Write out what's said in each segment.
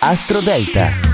Astro Delta.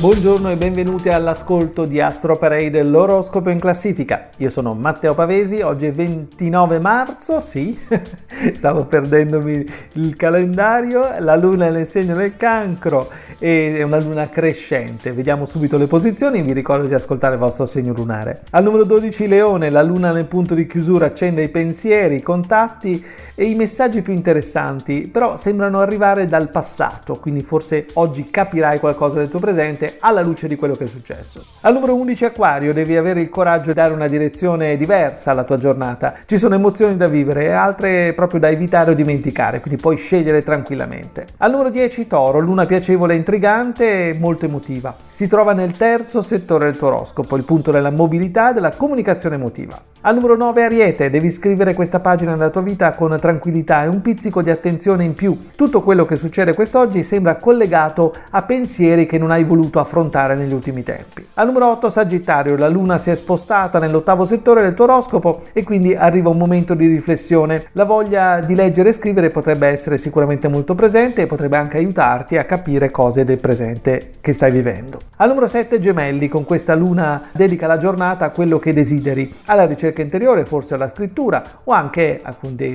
Buongiorno e benvenuti all'ascolto di Astro Parade, l'oroscopo in classifica. Io sono Matteo Pavesi, oggi è 29 marzo, sì, stavo perdendomi il calendario, la luna è nel segno del cancro e è una luna crescente. Vediamo subito le posizioni, vi ricordo di ascoltare il vostro segno lunare. Al numero 12 Leone, la luna nel punto di chiusura accende i pensieri, i contatti e i messaggi più interessanti, però sembrano arrivare dal passato, quindi forse oggi capirai qualcosa del tuo presente alla luce di quello che è successo. Al numero 11 Aquario devi avere il coraggio di dare una direzione diversa alla tua giornata. Ci sono emozioni da vivere e altre proprio da evitare o dimenticare, quindi puoi scegliere tranquillamente. Al numero 10 Toro, luna piacevole intrigante e molto emotiva. Si trova nel terzo settore del tuo oroscopo, il punto della mobilità e della comunicazione emotiva. Al numero 9 Ariete, devi scrivere questa pagina nella tua vita con tranquillità e un pizzico di attenzione in più. Tutto quello che succede quest'oggi sembra collegato a pensieri che non hai voluto affrontare negli ultimi tempi. Al numero 8 Sagittario, la luna si è spostata nell'ottavo settore del tuo oroscopo e quindi arriva un momento di riflessione. La voglia di leggere e scrivere potrebbe essere sicuramente molto presente e potrebbe anche aiutarti a capire cose del presente che stai vivendo. Al numero 7 Gemelli, con questa luna dedica la giornata a quello che desideri, alla ricerca interiore, forse alla scrittura o anche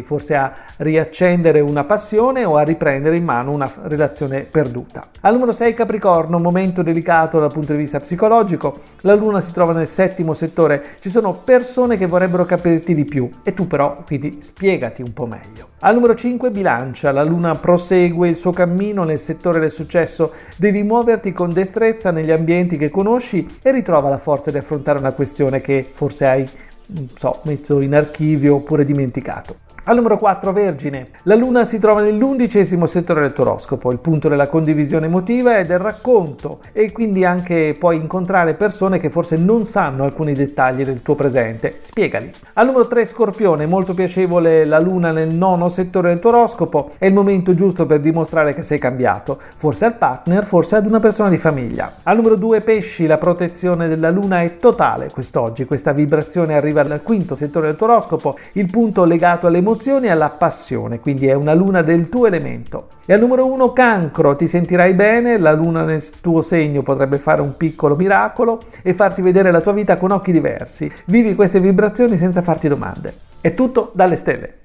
forse a riaccendere una passione o a riprendere in mano una relazione perduta. Al numero 6 Capricorno, momento delicato dal punto di vista psicologico, la luna si trova nel settimo settore, ci sono persone che vorrebbero capirti di più e tu però quindi spiegati un po' meglio. Al numero 5 Bilancia, la luna prosegue il suo cammino nel settore del successo, devi muoverti con destrezza negli ambienti che conosci e ritrova la forza di affrontare una questione che forse hai so, messo in archivio oppure dimenticato. Al numero 4 Vergine. La luna si trova nell'undicesimo settore del tuo oroscopo, il punto della condivisione emotiva e del racconto e quindi anche puoi incontrare persone che forse non sanno alcuni dettagli del tuo presente. Spiegali. Al numero 3 Scorpione, molto piacevole la luna nel nono settore del tuo oroscopo, è il momento giusto per dimostrare che sei cambiato, forse al partner, forse ad una persona di famiglia. Al numero 2 Pesci, la protezione della luna è totale quest'oggi, questa vibrazione arriva dal quinto settore del tuo oroscopo, il punto legato alle emozioni e alla passione, quindi è una luna del tuo elemento. E al numero uno cancro, ti sentirai bene, la luna nel tuo segno potrebbe fare un piccolo miracolo e farti vedere la tua vita con occhi diversi. Vivi queste vibrazioni senza farti domande. È tutto dalle stelle.